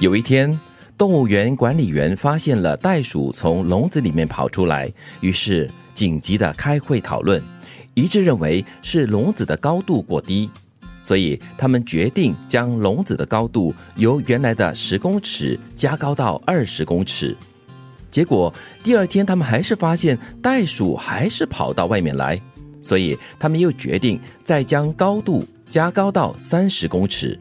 有一天，动物园管理员发现了袋鼠从笼子里面跑出来，于是紧急的开会讨论，一致认为是笼子的高度过低，所以他们决定将笼子的高度由原来的十公尺加高到二十公尺。结果第二天，他们还是发现袋鼠还是跑到外面来，所以他们又决定再将高度加高到三十公尺。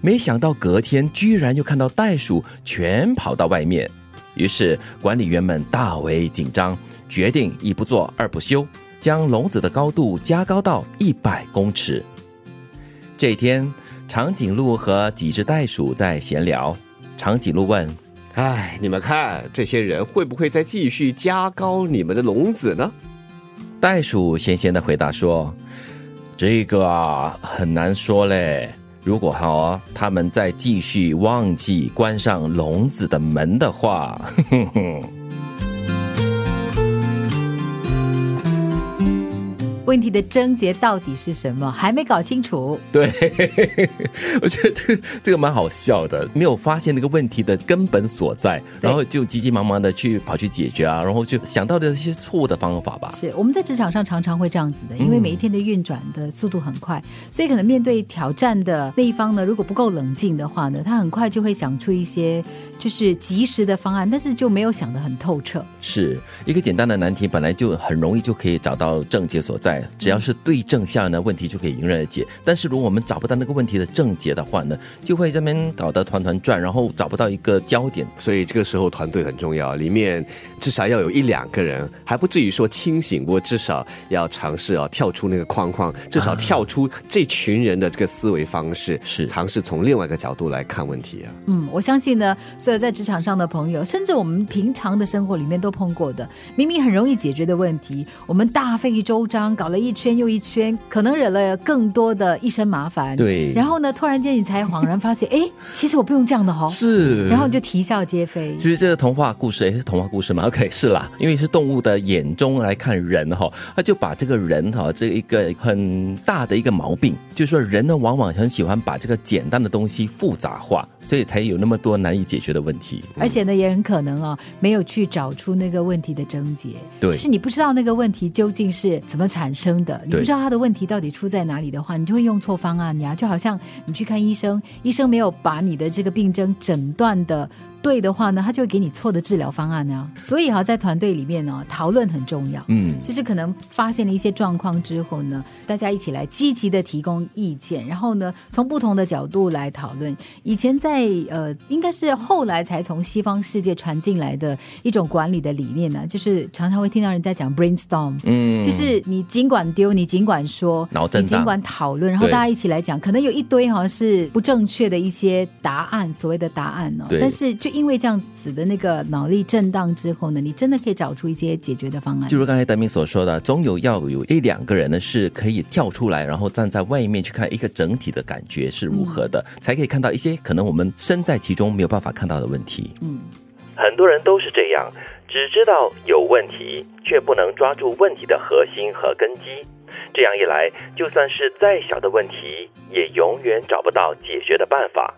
没想到隔天居然又看到袋鼠全跑到外面，于是管理员们大为紧张，决定一不做二不休，将笼子的高度加高到一百公尺。这天，长颈鹿和几只袋鼠在闲聊。长颈鹿问哎，你们看，这些人会不会再继续加高你们的笼子呢？袋鼠闲闲的回答说：“这个啊，很难说嘞。”如果哈他们再继续忘记关上笼子的门的话，哼哼。问题的症结到底是什么？还没搞清楚。对，我觉得这个这个蛮好笑的，没有发现那个问题的根本所在，然后就急急忙忙的去跑去解决啊，然后就想到的一些错误的方法吧。是我们在职场上常常会这样子的，因为每一天的运转的速度很快，所以可能面对挑战的那一方呢，如果不够冷静的话呢，他很快就会想出一些就是及时的方案，但是就没有想得很透彻。是一个简单的难题，本来就很容易就可以找到症结所在。只要是对症下呢，问题就可以迎刃而解。但是如果我们找不到那个问题的症结的话呢，就会这边搞得团团转，然后找不到一个焦点。所以这个时候团队很重要，里面至少要有一两个人，还不至于说清醒，不过至少要尝试啊跳出那个框框，至少跳出这群人的这个思维方式，是尝试从另外一个角度来看问题啊。嗯，我相信呢，所有在职场上的朋友，甚至我们平常的生活里面都碰过的，明明很容易解决的问题，我们大费周章搞。搞了一圈又一圈，可能惹了更多的一身麻烦。对，然后呢，突然间你才恍然发现，哎，其实我不用这样的哈。是，然后你就啼笑皆非。其实这个童话故事也是童话故事嘛。OK，是啦，因为是动物的眼中来看人哈，他就把这个人哈这一个很大的一个毛病，就是说人呢往往很喜欢把这个简单的东西复杂化，所以才有那么多难以解决的问题。而且呢，也很可能啊，没有去找出那个问题的症结。对，就是你不知道那个问题究竟是怎么产。生的，你不知道他的问题到底出在哪里的话，你就会用错方案呀。就好像你去看医生，医生没有把你的这个病症诊断的。对的话呢，他就会给你错的治疗方案呢。所以哈，在团队里面呢，讨论很重要。嗯，就是可能发现了一些状况之后呢，大家一起来积极的提供意见，然后呢，从不同的角度来讨论。以前在呃，应该是后来才从西方世界传进来的一种管理的理念呢，就是常常会听到人在讲 brainstorm，嗯，就是你尽管丢，你尽管说，你尽管讨论，然后大家一起来讲，可能有一堆好像是不正确的一些答案，所谓的答案呢，但是就。因为这样子的那个脑力震荡之后呢，你真的可以找出一些解决的方案。就如刚才德明所说的，总有要有一两个人呢是可以跳出来，然后站在外面去看一个整体的感觉是如何的，才可以看到一些可能我们身在其中没有办法看到的问题。嗯，很多人都是这样，只知道有问题，却不能抓住问题的核心和根基。这样一来，就算是再小的问题，也永远找不到解决的办法。